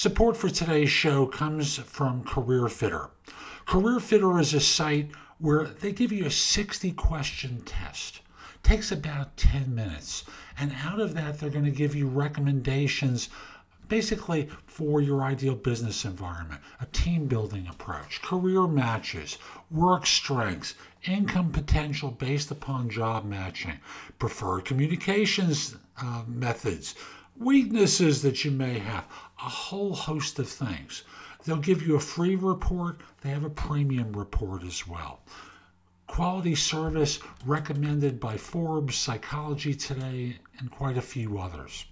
Support for today's show comes from Career Fitter. Career Fitter is a site where they give you a 60 question test. Takes about 10 minutes. And out of that, they're going to give you recommendations basically for your ideal business environment, a team building approach, career matches, work strengths, income potential based upon job matching, preferred communications uh, methods, weaknesses that you may have, a whole host of things. They'll give you a free report, they have a premium report as well. Quality service recommended by Forbes, Psychology Today, and quite a few others.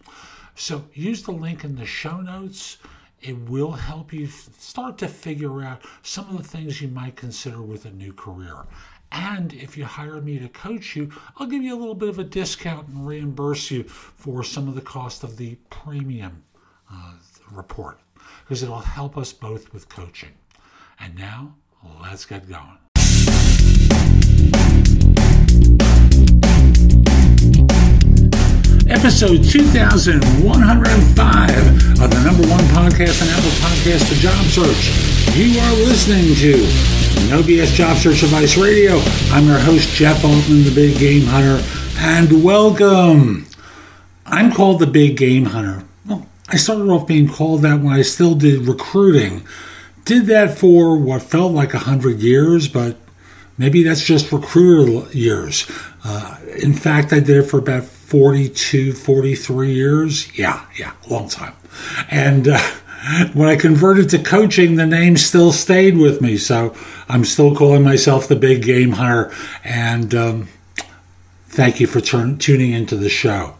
So use the link in the show notes. It will help you start to figure out some of the things you might consider with a new career. And if you hire me to coach you, I'll give you a little bit of a discount and reimburse you for some of the cost of the premium uh, report because it'll help us both with coaching. And now, let's get going. episode 2105 of the number one podcast on Apple Podcast for Job Search. You are listening to No BS Job Search Advice Radio. I'm your host, Jeff Altman, the Big Game Hunter, and welcome. I'm called the Big Game Hunter. Well, I started off being called that when I still did recruiting. Did that for what felt like a hundred years, but maybe that's just recruiter years. Uh, in fact, I did it for about 42, 43 years. Yeah, yeah, long time. And uh, when I converted to coaching, the name still stayed with me. So I'm still calling myself the big game hunter. And um, thank you for tuning into the show.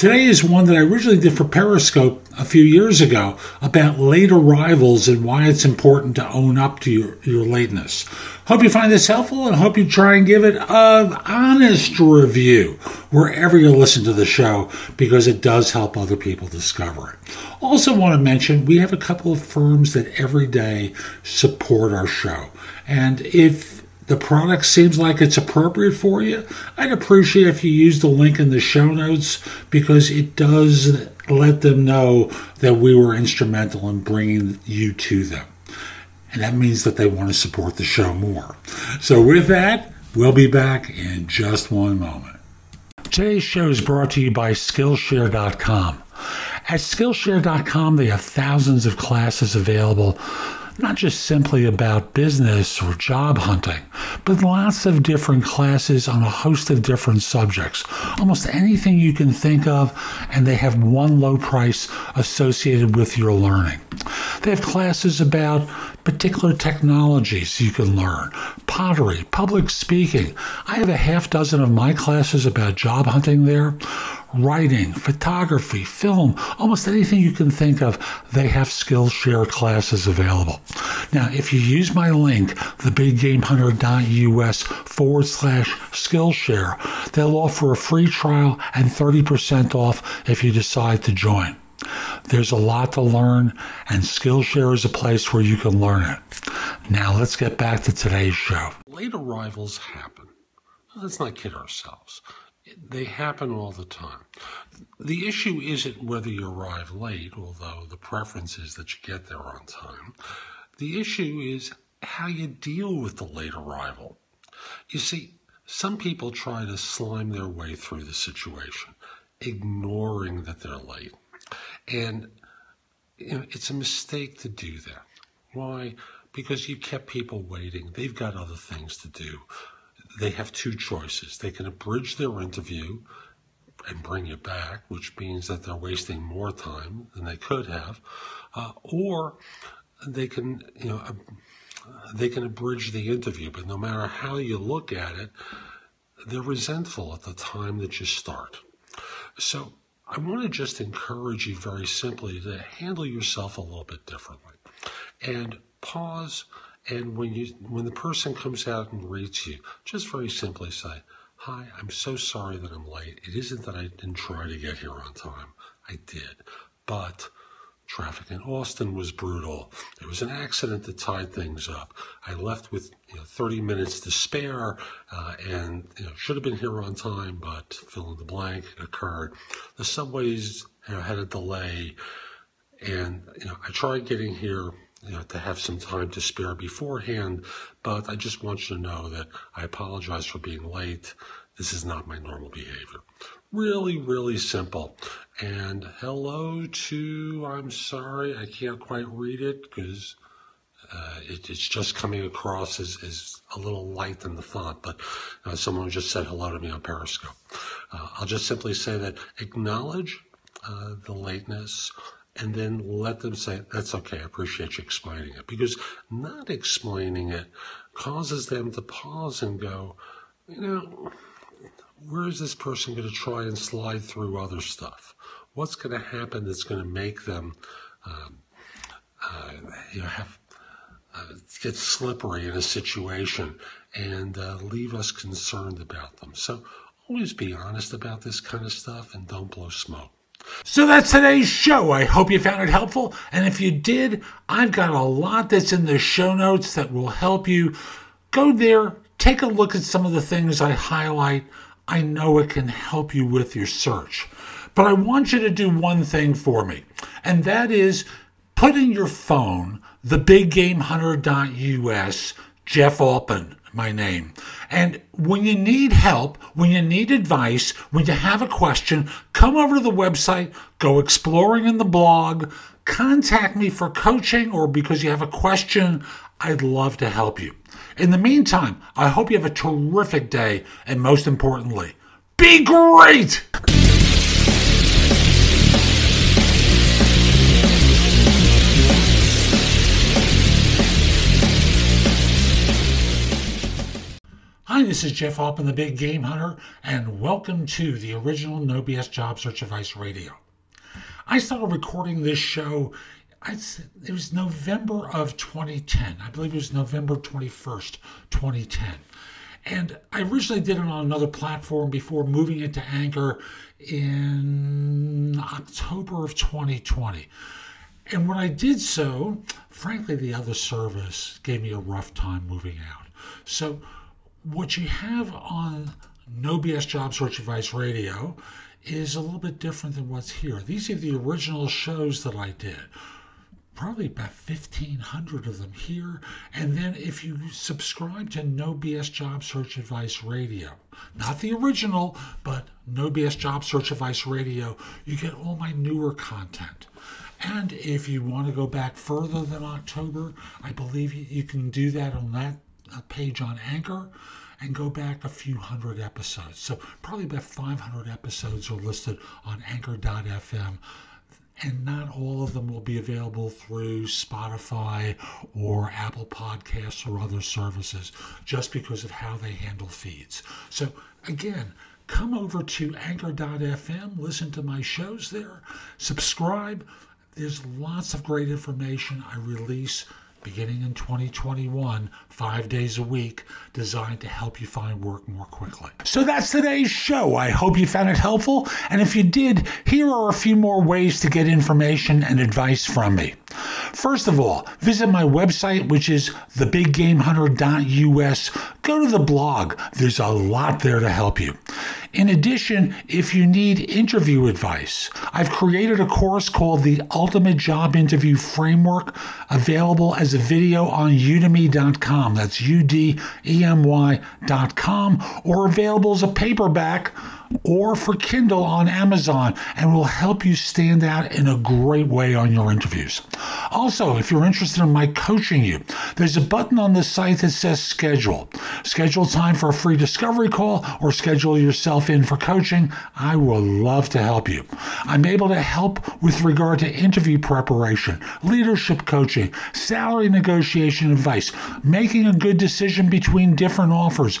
Today is one that I originally did for Periscope a few years ago about late arrivals and why it's important to own up to your, your lateness. Hope you find this helpful and hope you try and give it an honest review wherever you listen to the show because it does help other people discover it. Also, want to mention we have a couple of firms that every day support our show. And if the product seems like it's appropriate for you, I'd appreciate if you use the link in the show notes because it does let them know that we were instrumental in bringing you to them and that means that they want to support the show more. So, with that, we'll be back in just one moment. Today's show is brought to you by Skillshare.com. At Skillshare.com, they have thousands of classes available not just simply about business or job hunting, but lots of different classes on a host of different subjects. Almost anything you can think of, and they have one low price associated with your learning. They have classes about particular technologies you can learn, pottery, public speaking. I have a half dozen of my classes about job hunting there writing, photography, film, almost anything you can think of, they have Skillshare classes available. Now, if you use my link, thebiggamehunter.us forward slash Skillshare, they'll offer a free trial and 30% off if you decide to join. There's a lot to learn, and Skillshare is a place where you can learn it. Now, let's get back to today's show. Late arrivals happen. Let's not kid ourselves they happen all the time. The issue isn't whether you arrive late, although the preference is that you get there on time. The issue is how you deal with the late arrival. You see, some people try to slime their way through the situation, ignoring that they're late. And it's a mistake to do that. Why? Because you kept people waiting. They've got other things to do they have two choices. They can abridge their interview and bring you back, which means that they're wasting more time than they could have, uh, or they can, you know, they can abridge the interview. But no matter how you look at it, they're resentful at the time that you start. So I want to just encourage you very simply to handle yourself a little bit differently and pause and when you when the person comes out and greets you, just very simply say, "Hi, I'm so sorry that I'm late. It isn't that I didn't try to get here on time. I did, but." Traffic in Austin was brutal. There was an accident that tied things up. I left with you know, 30 minutes to spare uh, and you know, should have been here on time, but fill in the blank, occurred. The subways you know, had a delay And, you know, I tried getting here you know, to have some time to spare beforehand, but I just want you to know that I apologize for being late. This is not my normal behavior. Really, really simple. And hello to, I'm sorry, I can't quite read it because uh, it, it's just coming across as, as a little light in the font, but uh, someone just said hello to me on Periscope. Uh, I'll just simply say that acknowledge uh, the lateness and then let them say, that's okay, I appreciate you explaining it. Because not explaining it causes them to pause and go, you know, where is this person going to try and slide through other stuff? What's going to happen that's going to make them, um, uh, you know, have uh, get slippery in a situation and uh, leave us concerned about them. So always be honest about this kind of stuff and don't blow smoke. So that's today's show. I hope you found it helpful. And if you did, I've got a lot that's in the show notes that will help you. Go there, take a look at some of the things I highlight. I know it can help you with your search. But I want you to do one thing for me, and that is put in your phone the thebiggamehunter.us, Jeff Altman my name. And when you need help, when you need advice, when you have a question, come over to the website, go exploring in the blog, contact me for coaching or because you have a question. I'd love to help you. In the meantime, I hope you have a terrific day and most importantly, be great! Hi, this is Jeff Altman, the Big Game Hunter, and welcome to the original No BS Job Search Advice Radio. I started recording this show, it was November of 2010. I believe it was November 21st, 2010. And I originally did it on another platform before moving it to Anchor in October of 2020. And when I did so, frankly, the other service gave me a rough time moving out. So what you have on No BS Job Search Advice Radio is a little bit different than what's here. These are the original shows that I did. Probably about 1,500 of them here. And then if you subscribe to No BS Job Search Advice Radio, not the original, but No BS Job Search Advice Radio, you get all my newer content. And if you want to go back further than October, I believe you can do that on that uh, page on Anchor and go back a few hundred episodes. So probably about 500 episodes are listed on anchor.fm and not all of them will be available through Spotify or Apple Podcasts or other services just because of how they handle feeds. So again, come over to anchor.fm, listen to my shows there, subscribe. There's lots of great information I release beginning in 2021, five days a week, designed to help you find work more quickly. So that's today's show. I hope you found it helpful. And if you did, here are a few more ways to get information and advice from me. First of all, visit my website, which is thebiggamehunter.us. Go to the blog, there's a lot there to help you. In addition, if you need interview advice, I've created a course called the Ultimate Job Interview Framework, available as a video on udemy.com. That's U D E M Y.com, or available as a paperback or for Kindle on Amazon and will help you stand out in a great way on your interviews. Also, if you're interested in my coaching you, there's a button on the site that says schedule. Schedule time for a free discovery call or schedule yourself in for coaching. I will love to help you. I'm able to help with regard to interview preparation, leadership coaching, salary negotiation advice, making a good decision between different offers,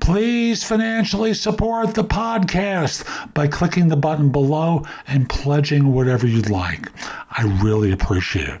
Please financially support the podcast by clicking the button below and pledging whatever you'd like. I really appreciate it.